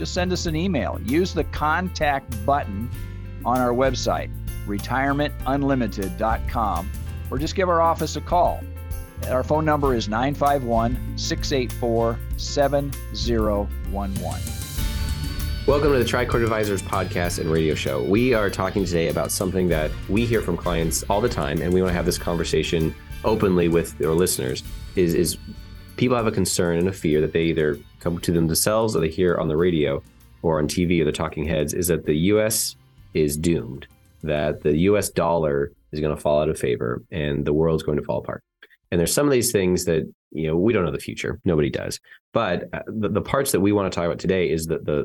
just send us an email. Use the contact button on our website, retirementunlimited.com, or just give our office a call. Our phone number is 951 684 7011. Welcome to the Tricord Advisors podcast and radio show. We are talking today about something that we hear from clients all the time, and we want to have this conversation openly with our listeners. Is is people have a concern and a fear that they either come to them themselves or they hear on the radio or on TV or the talking heads is that the U.S. is doomed, that the U.S. dollar is going to fall out of favor and the world's going to fall apart. And there's some of these things that you know we don't know the future. Nobody does. But uh, the, the parts that we want to talk about today is that the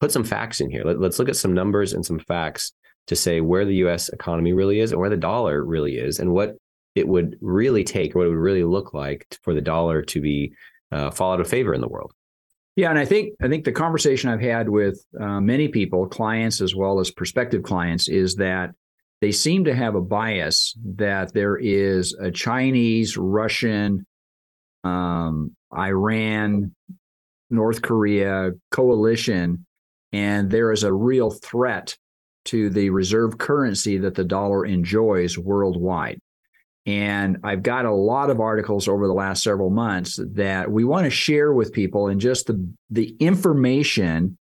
put some facts in here. Let, let's look at some numbers and some facts to say where the U.S. economy really is and where the dollar really is, and what it would really take, or what it would really look like for the dollar to be uh, fall out of favor in the world. Yeah, and I think I think the conversation I've had with uh, many people, clients as well as prospective clients, is that they seem to have a bias that there is a Chinese, Russian, um, Iran, North Korea coalition and there is a real threat to the reserve currency that the dollar enjoys worldwide. And I've got a lot of articles over the last several months that we want to share with people and just the, the information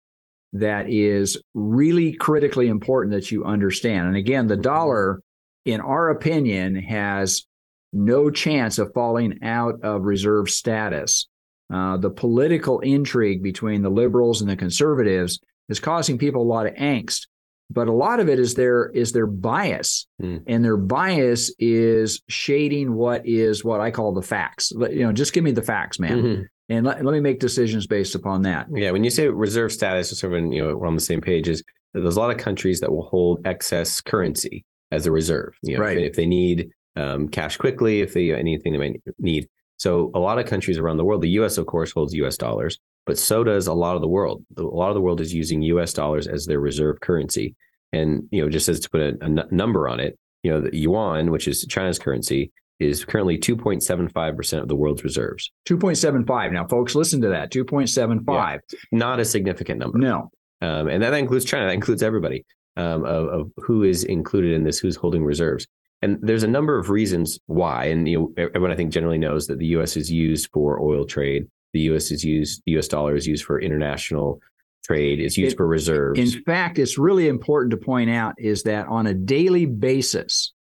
that is really critically important that you understand. And again, the dollar, in our opinion, has no chance of falling out of reserve status. Uh, the political intrigue between the liberals and the conservatives is causing people a lot of angst but a lot of it is their is their bias mm. and their bias is shading what is what i call the facts you know just give me the facts man mm-hmm. and let, let me make decisions based upon that yeah when you say reserve status sort of you know we're on the same page is there's a lot of countries that will hold excess currency as a reserve you know, right. if, if they need um, cash quickly if they anything they might need so a lot of countries around the world the us of course holds us dollars but so does a lot of the world. A lot of the world is using U.S. dollars as their reserve currency, and you know, just as to put a, a n- number on it, you know, the yuan, which is China's currency, is currently 2.75 percent of the world's reserves. 2.75. Now, folks, listen to that. 2.75. Yeah, not a significant number. No, um, and that includes China. That includes everybody um, of, of who is included in this, who's holding reserves. And there's a number of reasons why. And you know, everyone I think generally knows that the U.S. is used for oil trade the U.S. is used, the U.S. dollar is used for international trade, It's used it, for reserves. In fact, it's really important to point out is that on a daily basis,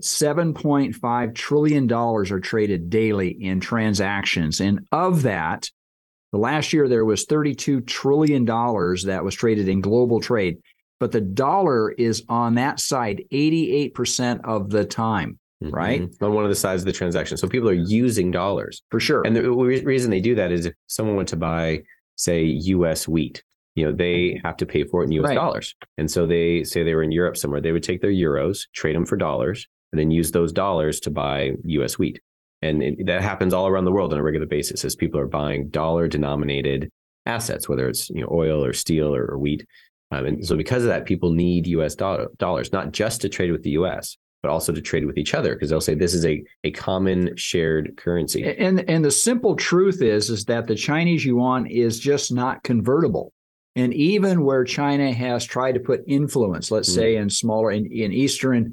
$7.5 trillion are traded daily in transactions. And of that, the last year there was $32 trillion that was traded in global trade. But the dollar is on that side 88% of the time mm-hmm. right? On one of the sides of the transaction. So people are using dollars. For sure. And the re- reason they do that is if someone went to buy, say, US wheat, you know, they have to pay for it in US right. dollars. And so they say they were in Europe somewhere, they would take their euros, trade them for dollars, and then use those dollars to buy US wheat. And it, that happens all around the world on a regular basis as people are buying dollar denominated assets, whether it's you know, oil or steel or, or wheat. Um, and so because of that, people need US do- dollars, not just to trade with the US, but also to trade with each other because they'll say this is a, a common shared currency. And and the simple truth is is that the Chinese yuan is just not convertible. And even where China has tried to put influence, let's mm. say in smaller in, in Eastern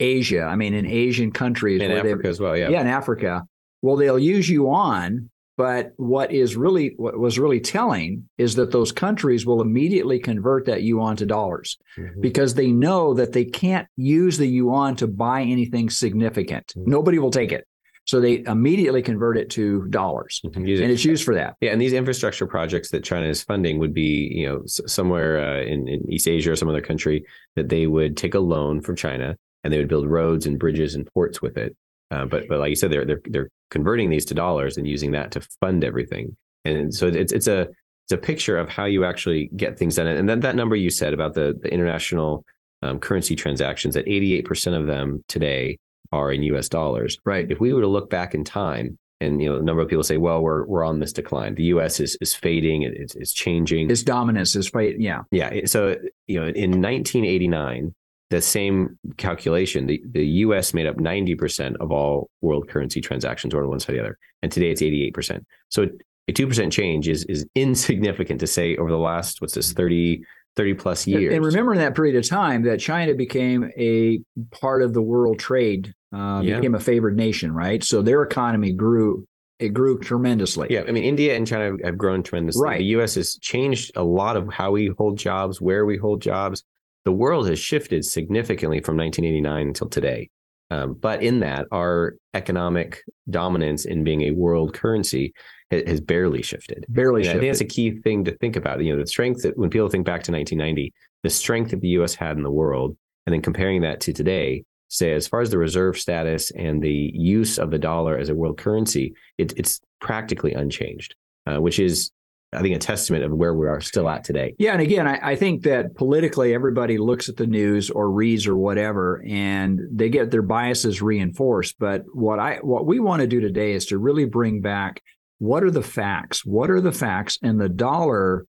Asia, I mean in Asian countries, in Africa as well, yeah, yeah, in Africa, well, they'll use yuan but what is really what was really telling is that those countries will immediately convert that yuan to dollars mm-hmm. because they know that they can't use the yuan to buy anything significant. Mm-hmm. Nobody will take it. So they immediately convert it to dollars, mm-hmm. and it's used for that. Yeah, and these infrastructure projects that China is funding would be, you know, somewhere uh, in, in East Asia or some other country that they would take a loan from China and they would build roads and bridges and ports with it. Uh, but but like you said, they're they're they're converting these to dollars and using that to fund everything. And so it's it's a it's a picture of how you actually get things done. And then that number you said about the, the international um, currency transactions, that 88% of them today are in US dollars. Right. If we were to look back in time, and you know, a number of people say, "Well, we're we're on this decline. The U.S. is is fading. It's, it's changing. Its dominance is fading. Yeah, yeah. So you know, in 1989, the same calculation, the, the US made up 90% of all world currency transactions, or one side or the other. And today it's 88%. So a 2% change is, is insignificant to say over the last, what's this, 30, 30 plus years. And remember in that period of time that China became a part of the world trade, uh, yeah. became a favored nation, right? So their economy grew. It grew tremendously. Yeah, I mean, India and China have grown tremendously. Right. The U.S. has changed a lot of how we hold jobs, where we hold jobs. The world has shifted significantly from 1989 until today. Um, but in that, our economic dominance in being a world currency has barely shifted. Barely shifted. I think that's a key thing to think about. You know, the strength that when people think back to 1990, the strength that the U.S. had in the world, and then comparing that to today, say as far as the reserve status and the use of the dollar as a world currency, it, it's practically unchanged, uh, which is I think a testament of where we are still at today. Yeah, and again, I, I, think that politically, everybody looks at the news or reads or whatever, and they get their biases reinforced. But what I what we want to do today is to really bring back what are the facts? What are the facts? And the dollar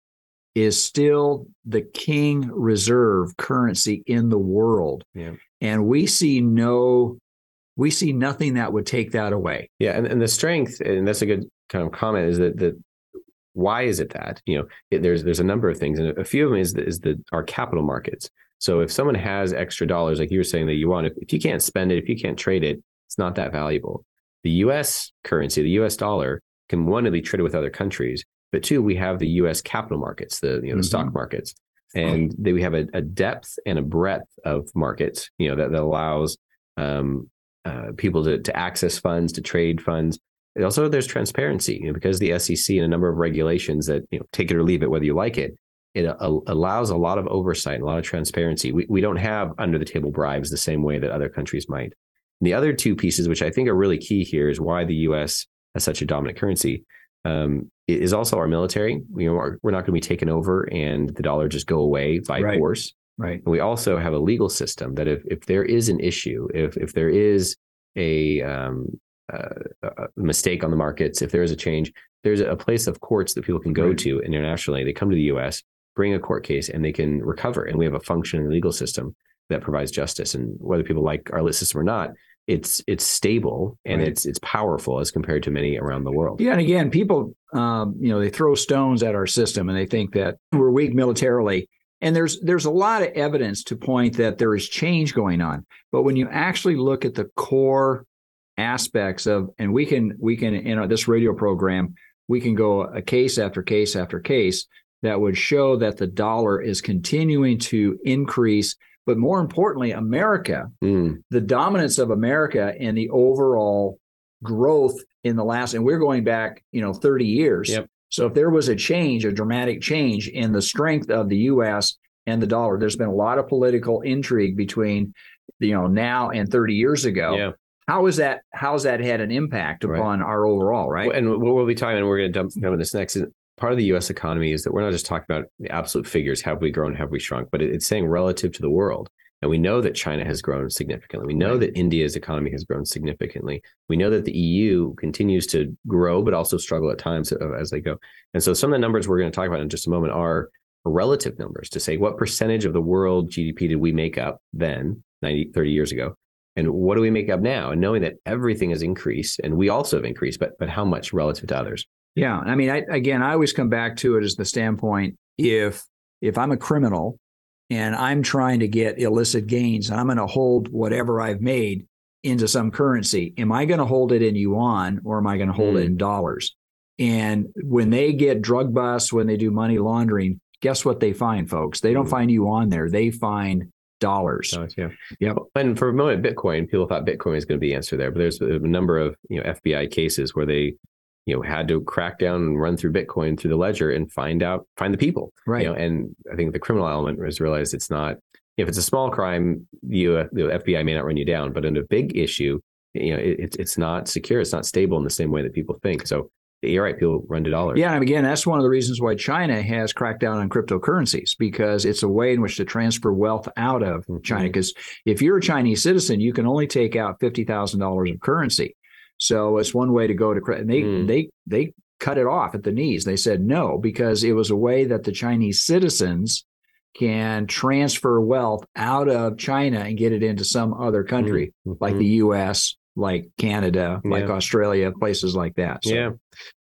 is still the king reserve currency in the world. Yeah. And we see no we see nothing that would take that away. Yeah, and, and the strength, and that's a good kind of comment, is that the why is it that you know it, there's there's a number of things, and a few of them is the, is the our capital markets. So if someone has extra dollars, like you were saying that you want, if, if you can't spend it, if you can't trade it, it's not that valuable. The U.S. currency, the U.S. dollar, can one be traded with other countries, but two, we have the U.S. capital markets, the you know the mm-hmm. stock markets, and they, we have a, a, depth and a breadth of markets, you know, that, that allows um, uh, people to to access funds, to trade funds. Also, there's transparency, you know, because the SEC and a number of regulations that you know take it or leave it, whether you like it. It uh, allows a lot of oversight, a lot of transparency. We we don't have under the table bribes the same way that other countries might. And the other two pieces, which I think are really key here, is why the U.S has such a dominant currency um, is also our military. You know, we're not going to be taken over and the dollar just go away by right. force. Right. And we also have a legal system that if if there is an issue, if if there is a, um, uh, a mistake on the markets, if there is a change, there's a place of courts that people can go right. to internationally. They come to the U.S., bring a court case, and they can recover. And we have a functioning legal system that provides justice. And whether people like our system or not, it's it's stable and right. it's it's powerful as compared to many around the world. Yeah, and again, people um, you know they throw stones at our system and they think that we're weak militarily. And there's there's a lot of evidence to point that there is change going on. But when you actually look at the core aspects of, and we can we can in our, this radio program we can go a case after case after case that would show that the dollar is continuing to increase but more importantly, America, mm. the dominance of America and the overall growth in the last, and we're going back, you know, 30 years. Yep. So if there was a change, a dramatic change in the strength of the U.S. and the dollar, there's been a lot of political intrigue between, you know, now and 30 years ago. Yeah. How is that? How's that had an impact upon right. our overall? Right. And what we'll be talking, and we're going to dump into this next part of the U.S. economy is that we're not just talking about the absolute figures, have we grown, have we shrunk, but it's saying relative to the world. And we know that China has grown significantly. We know right. that India's economy has grown significantly. We know that the EU continues to grow, but also struggle at times uh, as they go. And so some of the numbers we're going to talk about in just a moment are relative numbers to say what percentage of the world GDP did we make up then, 90, 30 years ago? And what do we make up now? And knowing that everything has increased and we also have increased, but but how much relative to others? Yeah, I mean, I, again, I always come back to it as the standpoint if if I'm a criminal and I'm trying to get illicit gains, and I'm going to hold whatever I've made into some currency. Am I going to hold it in yuan or am I going to hold mm. it in dollars? And when they get drug busts, when they do money laundering, guess what they find, folks? They don't mm. find yuan there. They find dollars. yeah. Yeah. And for a moment, Bitcoin, people thought Bitcoin was going to be the answer there, but there's a number of you know FBI cases where they you know had to crack down and run through bitcoin through the ledger and find out find the people right you know and i think the criminal element was realized it's not if it's a small crime you uh, the fbi may not run you down but in a big issue you know it, it's not secure it's not stable in the same way that people think so you're right. People run to dollars. Yeah, and again, that's one of the reasons why China has cracked down on cryptocurrencies because it's a way in which to transfer wealth out of Mm-hmm. China. Because if you're a Chinese citizen, you can only take out fifty thousand dollars of currency. So it's one way to go to credit. They Mm. they they cut it off at the knees. They said no because it was a way that the Chinese citizens can transfer wealth out of China and get it into some other country like Mhm. the U.S., like Canada, like Australia, places like that. So, Yeah.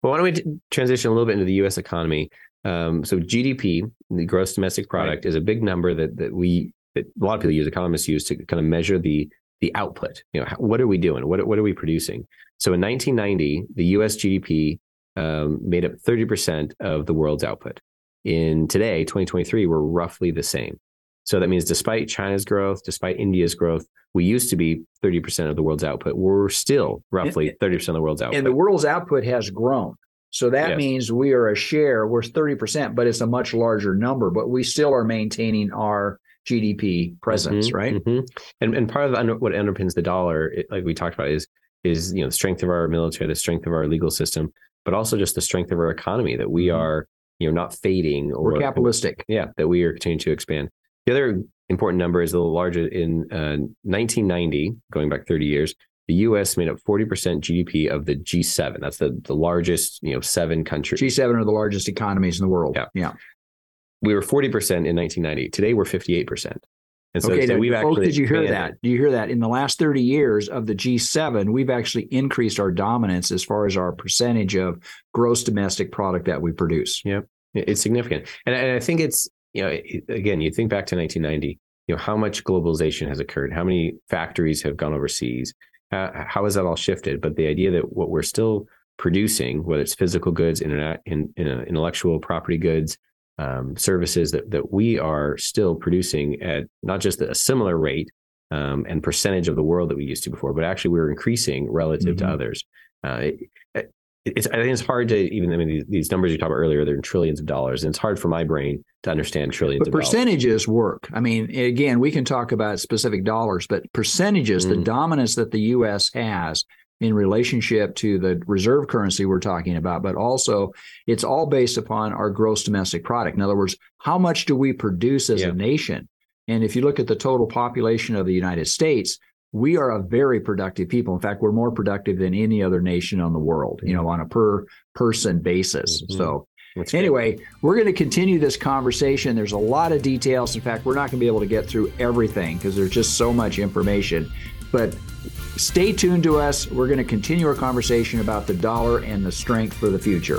Well, why don't we t- transition a little bit into the U.S. economy? Um, so GDP, the gross domestic product, is a big number that that we that a lot of people use, economists use to kind of measure the the output. You know, how, what are we doing? What what are we producing? So in 1990, the U.S. GDP um, made up 30 percent of the world's output. In today, 2023, we're roughly the same. So that means despite China's growth, despite India's growth, we used to be 30% of the world's output. We're still roughly 30% of the world's output. and the world's output has grown. So that Yes. means we are a share, we're 30%, but it's a much larger number, but we still are maintaining our GDP presence, Mhm, right? mhm. And and part of the under, what underpins the dollar, it, like we talked about, is is you know the strength of our military, the strength of our legal system, but also just the strength of our economy that we Mhm. are you know not fading or We're capitalistic. yeah that we are continuing to expand. The other important number is a little larger in uh, 1990, going back 30 years. The U.S. made up 40% GDP of the G7. That's the, the largest, you know, seven countries. G7 are the largest economies in the world. Yeah. Yeah. we were 40% in 1990. Today we're 58%. And so, okay, so we've folks, actually did you hear that? Do you hear that? In the last 30 years of the G7, we've actually increased our dominance as far as our percentage of gross domestic product that we produce. Yeah, It's significant, and, and I think it's you know again you think back to 1990. You know how much globalization has occurred, how many factories have gone overseas, how, how has that all shifted? But the idea that what we're still producing, whether it's physical goods, internet, in, in, uh, intellectual property goods, um, services, that that we are still producing at not just a similar rate um, and percentage of the world that we used to before, but actually we're increasing relative to Mhm. others. Uh, it- it's, I think it's hard to even, I mean, these, these numbers you talked about earlier, they're in trillions of dollars, and it's hard for my brain to understand trillions But of dollars. percentages work. I mean, again, we can talk about specific dollars, but percentages, the Mm. dominance that the U.S. has in relationship to the reserve currency we're talking about, but also it's all based upon our gross domestic product. In other words, how much do we produce as Yeah. a nation? And if you look at the total population of the United States, we are a very productive people. In fact, we're more productive than any other nation on the world, you know, on a per person basis. Mhm. So That's great. Anyway, we're going to continue this conversation. There's a lot of details. In fact, we're not going to be able to get through everything because there's just so much information. But stay tuned to us. We're going to continue our conversation about the dollar and the strength for the future.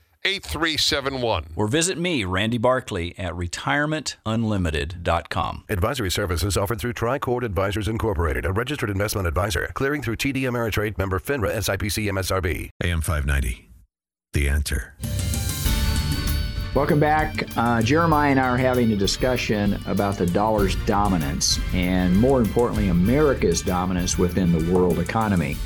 8371. Or visit me, Randy Barkley, at retirementunlimited.com. Advisory services offered through Tricord Advisors Incorporated, a registered investment advisor, clearing through TD Ameritrade member FINRA SIPC MSRB. AM 590. The answer. Welcome back. Uh, Jeremiah and I are having a discussion about the dollar's dominance and, more importantly, America's dominance within the world economy.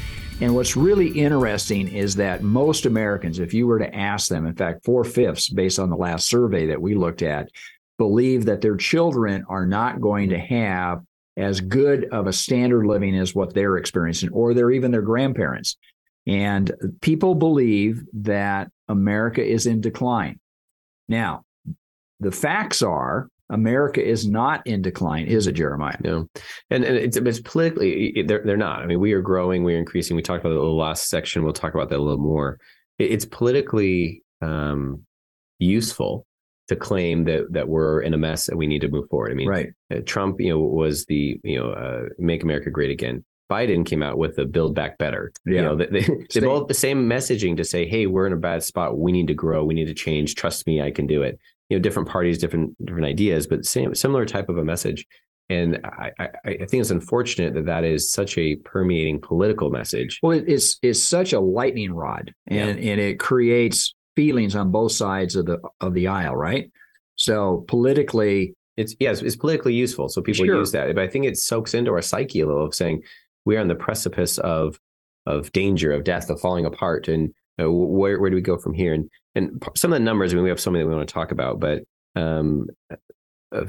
And what's really interesting is that most Americans, if you were to ask them, in fact, four fifths, based on the last survey that we looked at, believe that their children are not going to have as good of a standard living as what they're experiencing, or they're even their grandparents. And people believe that America is in decline. Now, the facts are America is not in decline, is it, Jeremiah? No, and, and it's, it's politically it- they're they're not. I mean, we are growing, we are increasing. We talked about the last section. We'll talk about that a little more. It- it's politically um, useful to claim that that we're in a mess and we need to move forward. I mean, Right. uh, Trump, you know, was the you know uh, "Make America Great Again." Biden came out with the Build Back Better. Yeah. You know, they, they, they both the same messaging to say, "Hey, we're in a bad spot. We need to grow. We need to change. Trust me, I can do it." You know, different parties, different different ideas, but same similar type of a message. And I, I, I think it's unfortunate that that is such a permeating political message. Well, it's it's such a lightning rod, and and it creates feelings on both sides of the of the aisle, right? So politically, It's yes, it's politically useful, so people Sure. use that. But I think it soaks into our psyche a little of saying we are on the precipice of of danger, of death, of falling apart, and where where do we go from here? And and some of the numbers. I mean, we have so many that we want to talk about, but um, a,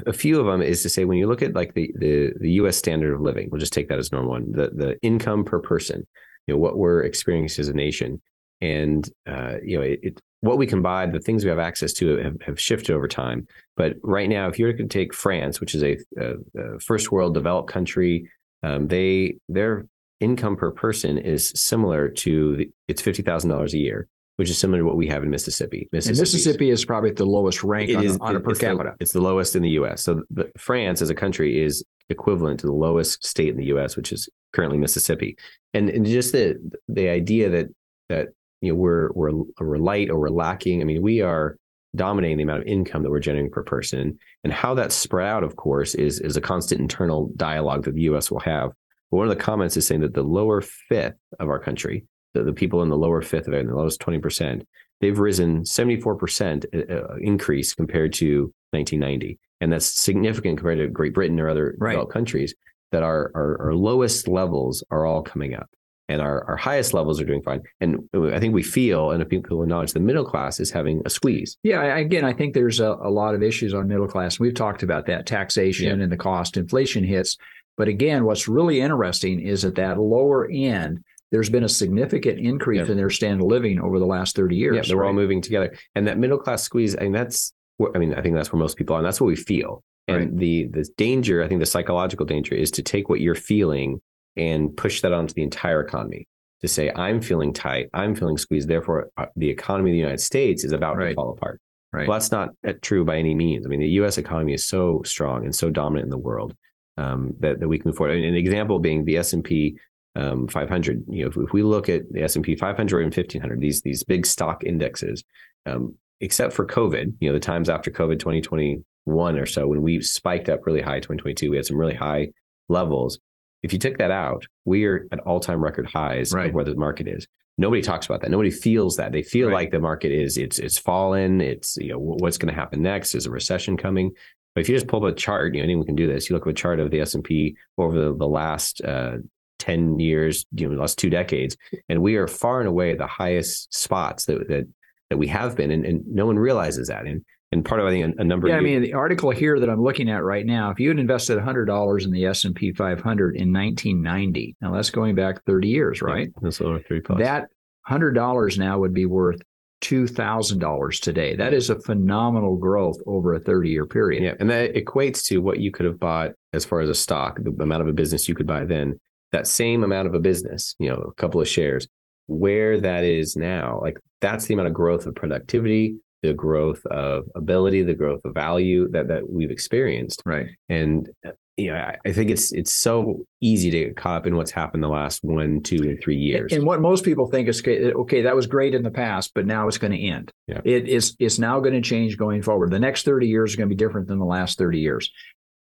a few of them is to say when you look at like the the the U.S. standard of living, we'll just take that as normal one. The the income per person, you know, what we're experiencing as a nation, and uh, you know, it, it what we can buy, the things we have access to have, have shifted over time. But right now, if you were to take France, which is a, a, a first world developed country, um, they their income per person is similar to the, it's fifty thousand dollars a year, which is similar to what we have in Mississippi. and Mississippi is probably the lowest rank on, is a, on a per it's the- capita. it's the lowest in the U.S. So the, France as a country is equivalent to the lowest state in the U.S., which is currently Mississippi. And, and just the the idea that that you know we're we're we're light or we're lacking. I mean, we are dominating the amount of income that we're generating per person, and how that's spread out, of course, is is a constant internal dialogue that the U.S. will have. But one of the comments is saying that the lower fifth of our country, the, the people in the lower fifth of it, in the lowest twenty percent, they've risen 74% uh, increase compared to 1990 and that's significant compared to great britain or other Right. developed countries that our, our, our lowest levels are all coming up and our, our highest levels are doing fine and i think we feel and if people acknowledge the middle class is having a squeeze Yeah, again, I think there's a, a lot of issues on middle class. We've talked about that taxation and the cost inflation hits. But again, what's really interesting is at that lower end, there's been a significant increase Yeah. in their standard of living over the last 30 years. yeah they're all moving together and that middle class squeeze i mean that's what i mean i think that's where most people are and that's what we feel and Right. the the danger i think the psychological danger is to take what you're feeling and push that onto the entire economy to say i'm feeling tight i'm feeling squeezed therefore uh, the economy of the united states is about to fall apart Right. well that's not uh, true by any means i mean the us economy is so strong and so dominant in the world um, that, that we can move forward. And an example being the S and P um, 500. You know, if, if we look at the S and P 500 and 1500, these these big stock indexes, um, except for COVID, you know, the times after COVID 2021 or so, when we spiked up really high 2022, we had some really high levels. If you took that out, we are at all time record highs Right. of where the market is. Nobody talks about that. Nobody feels that. They feel Right. like the market is it's it's fallen. It's you know what's going to happen next? Is a recession coming? But if you just pull up a chart, you know anyone can do this. You look at a chart of the S and P over the, the last uh, ten years, you know, the last two decades, and we are far and away the highest spots that that that we have been, and, and no one realizes that. And and part of I think a, a number. Yeah, I mean, the article here that I'm looking at right now, if you had invested $100 in the S&P 500 in 1990, now that's going back 30 years, right? that's over three plus. That $100 now would be worth $2,000 today. That is a phenomenal growth over a 30 year period. Yeah, and that equates to what you could have bought as far as a stock, the amount of a business you could buy then. That same amount of a business, you know, a couple of shares, where that is now, like that's the amount of growth of productivity, the growth of ability, the growth of value that that we've experienced. Right. And you know, I, I think it's it's so easy to get caught up in what's happened the last one, two, and three years. And what most people think is okay, okay, that was great in the past, but now it's going to end. Yeah. It is it's now going to change going forward. The next 30 years are going to be different than the last 30 years.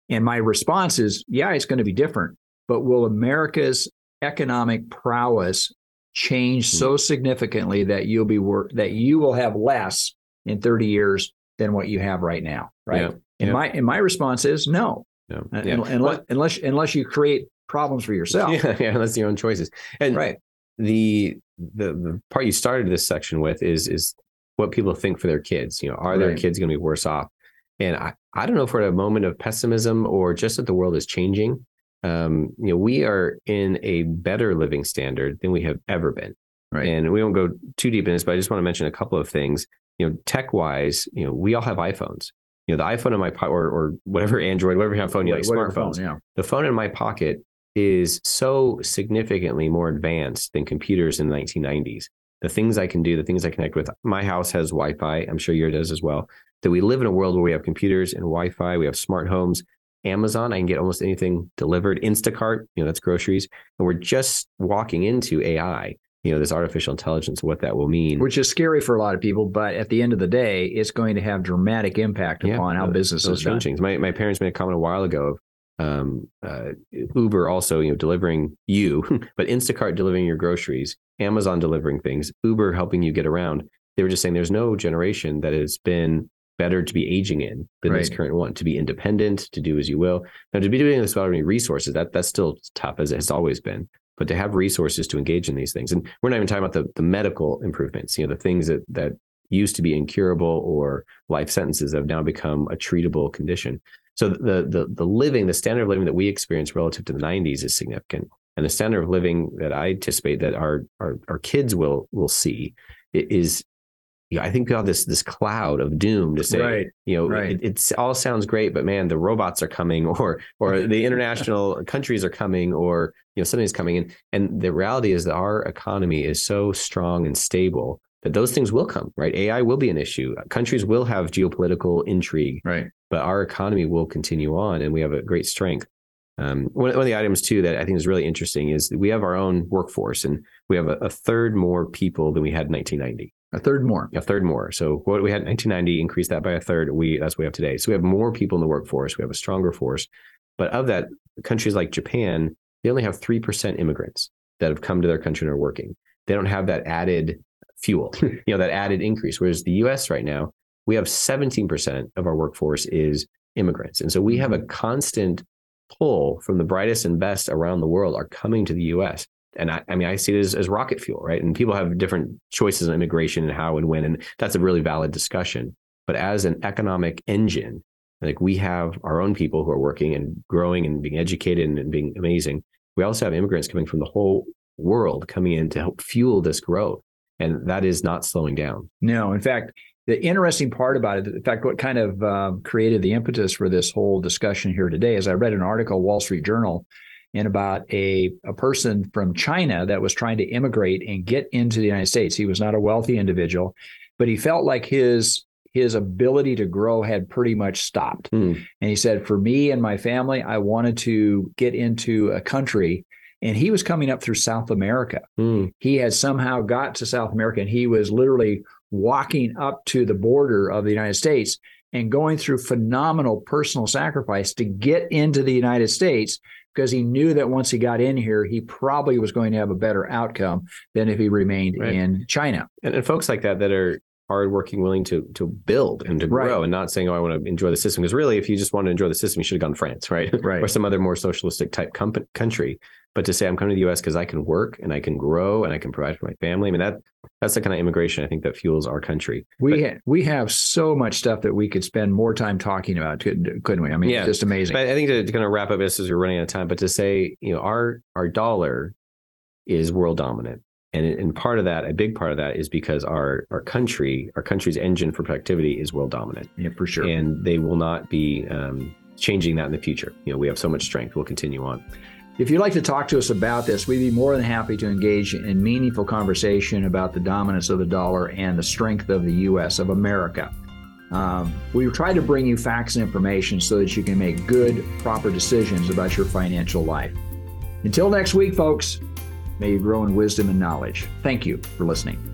And my response is, yeah, it's going to be different, but will America's economic prowess change Hmm. so significantly that you'll be work that you will have less in 30 years than what you have right now, right? Yeah. And Yeah. my and my response is no. Yeah. Yeah. Unless, unless unless you create problems for yourself. Yeah, yeah, that's your own choices. And Right. the the the part you started this section with is is what people think for their kids. You know, are their kids going to be worse off? And I, I don't know if we're at a moment of pessimism or just that the world is changing. Um, you know, we are in a better living standard than we have ever been. Right. And we won't go too deep in this, but I just want to mention a couple of things. You know, tech wise, you know, we all have iPhones. You know, the iPhone in my po- or or whatever Android, whatever you have phone, you like Whatever smartphones phone, yeah. the phone in my pocket is so significantly more advanced than computers in the 1990s. The things I can do, the things I connect with. My house has Wi Fi. I'm sure yours does as well. That we live in a world where we have computers and Wi Fi, we have smart homes. Amazon, I can get almost anything delivered. Instacart, you know, that's groceries. And we're just walking into AI, you know, this artificial intelligence, what that will mean. Which is scary for a lot of people, but at the end of the day, it's going to have dramatic impact Yeah, upon how those- business those is changing. My my parents made a comment a while ago of um, uh, Uber also, you know, delivering you, but Instacart delivering your groceries, Amazon delivering things, Uber helping you get around. They were just saying there's no generation that has been better to be aging in than this current one. To be independent, to do as you will. Now, to be doing this without any resources, that that's still tough as it has always been. But to have resources to engage in these things, and we're not even talking about the the medical improvements. You know, the things that that used to be incurable or life sentences have now become a treatable condition. So the the the living, the standard of living that we experience relative to the 90s is significant. And the standard of living that I anticipate that our our, our kids will will see is you know, I think we have this this cloud of doom to say, Right, you know, right. it, it's all sounds great, but man, the robots are coming, or or the international countries are coming, or you know, something's coming in. And the reality is that our economy is so strong and stable that those things will come, right? AI will be an issue. Countries will have geopolitical intrigue, Right. but our economy will continue on and we have a great strength. Um, one, one of the items too that I think is really interesting is we have our own workforce and we have a, a third more people than we had in 1990, A third more. a third more. So what we had in 1990 increased that by a third. We that's what we have today. So we have more people in the workforce. We have a stronger force, but of that, countries like Japan they only have three percent immigrants that have come to their country and are working. They don't have that added fuel, you know, that added increase. Whereas the U.S. right now, we have 17% of our workforce is immigrants. And so we have a constant pull from the brightest and best around the world are coming to the US. And I, I mean, I see it as, as rocket fuel, right? And people have different choices on immigration and how and when. And that's a really valid discussion. But as an economic engine, like we have our own people who are working and growing and being educated and, and being amazing. We also have immigrants coming from the whole world coming in to help fuel this growth. And that is not slowing down. No, in fact, the interesting part about it, in fact, what kind of um, created the impetus for this whole discussion here today is I read an article, Wall Street Journal, and about a, a person from China that was trying to immigrate and get into the United States. He was not a wealthy individual, but he felt like his his ability to grow had pretty much stopped. Hmm. And he said, For me and my family, I wanted to get into a country. And he was coming up through South America Hmm. he had somehow got to South America and he was literally walking up to the border of the United States and going through phenomenal personal sacrifice to get into the United States because he knew that once he got in here, he probably was going to have a better outcome than if he remained Right. in China. and, and folks like that that are hardworking, willing to to build and to Right. grow, and not saying, "Oh, I want to enjoy the system." Because really, if you just want to enjoy the system, you should have gone to France, right? Right. or some other more socialistic type country. But to say I'm coming to the U.S. because I can work and I can grow and I can provide for my family, I mean that that's the kind of immigration I think that fuels our country. We But- ha- we have so much stuff that we could spend more time talking about, couldn't, we? I mean, Yeah. it's just amazing. But I think to, to kind of wrap up this as we're running out of time, but to say, you know, our our dollar is world dominant. And, and part of that, a big part of that is because our our country, our country's engine for productivity is world dominant. yeah, for sure. and they will not be um, changing that in the future. You know, we have so much strength. We'll continue on. If you'd like to talk to us about this, we'd be more than happy to engage in meaningful conversation about the dominance of the dollar and the strength of the U.S., of America. Um, we try to bring you facts and information so that you can make good, proper decisions about your financial life. Until next week, folks, may you grow in wisdom and knowledge. Thank you for listening.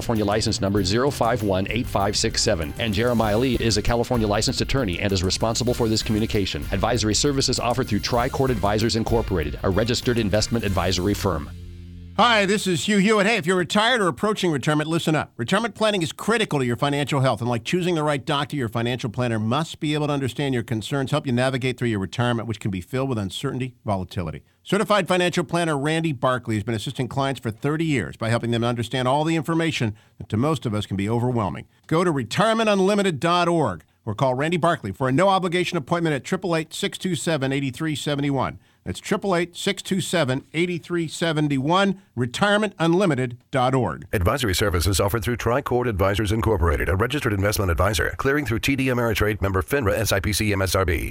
license number 0518567, and Jeremiah Lee is a California licensed attorney and is responsible for this communication. Advisory services offered through Tricord Advisors Incorporated, a registered investment advisory firm. Hi, this is Hugh Hewitt. Hey, if you're retired or approaching retirement, listen up. Retirement planning is critical to your financial health, and like choosing the right doctor, your financial planner must be able to understand your concerns, help you navigate through your retirement, which can be filled with uncertainty, volatility. Certified financial planner Randy Barkley has been assisting clients for 30 years by helping them understand all the information that to most of us can be overwhelming. Go to retirementunlimited.org or call Randy Barkley for a no obligation appointment at 888 627 8371. That's 888 627 8371, retirementunlimited.org. Advisory services offered through Tricord Advisors Incorporated, a registered investment advisor, clearing through TD Ameritrade member FINRA SIPC MSRB.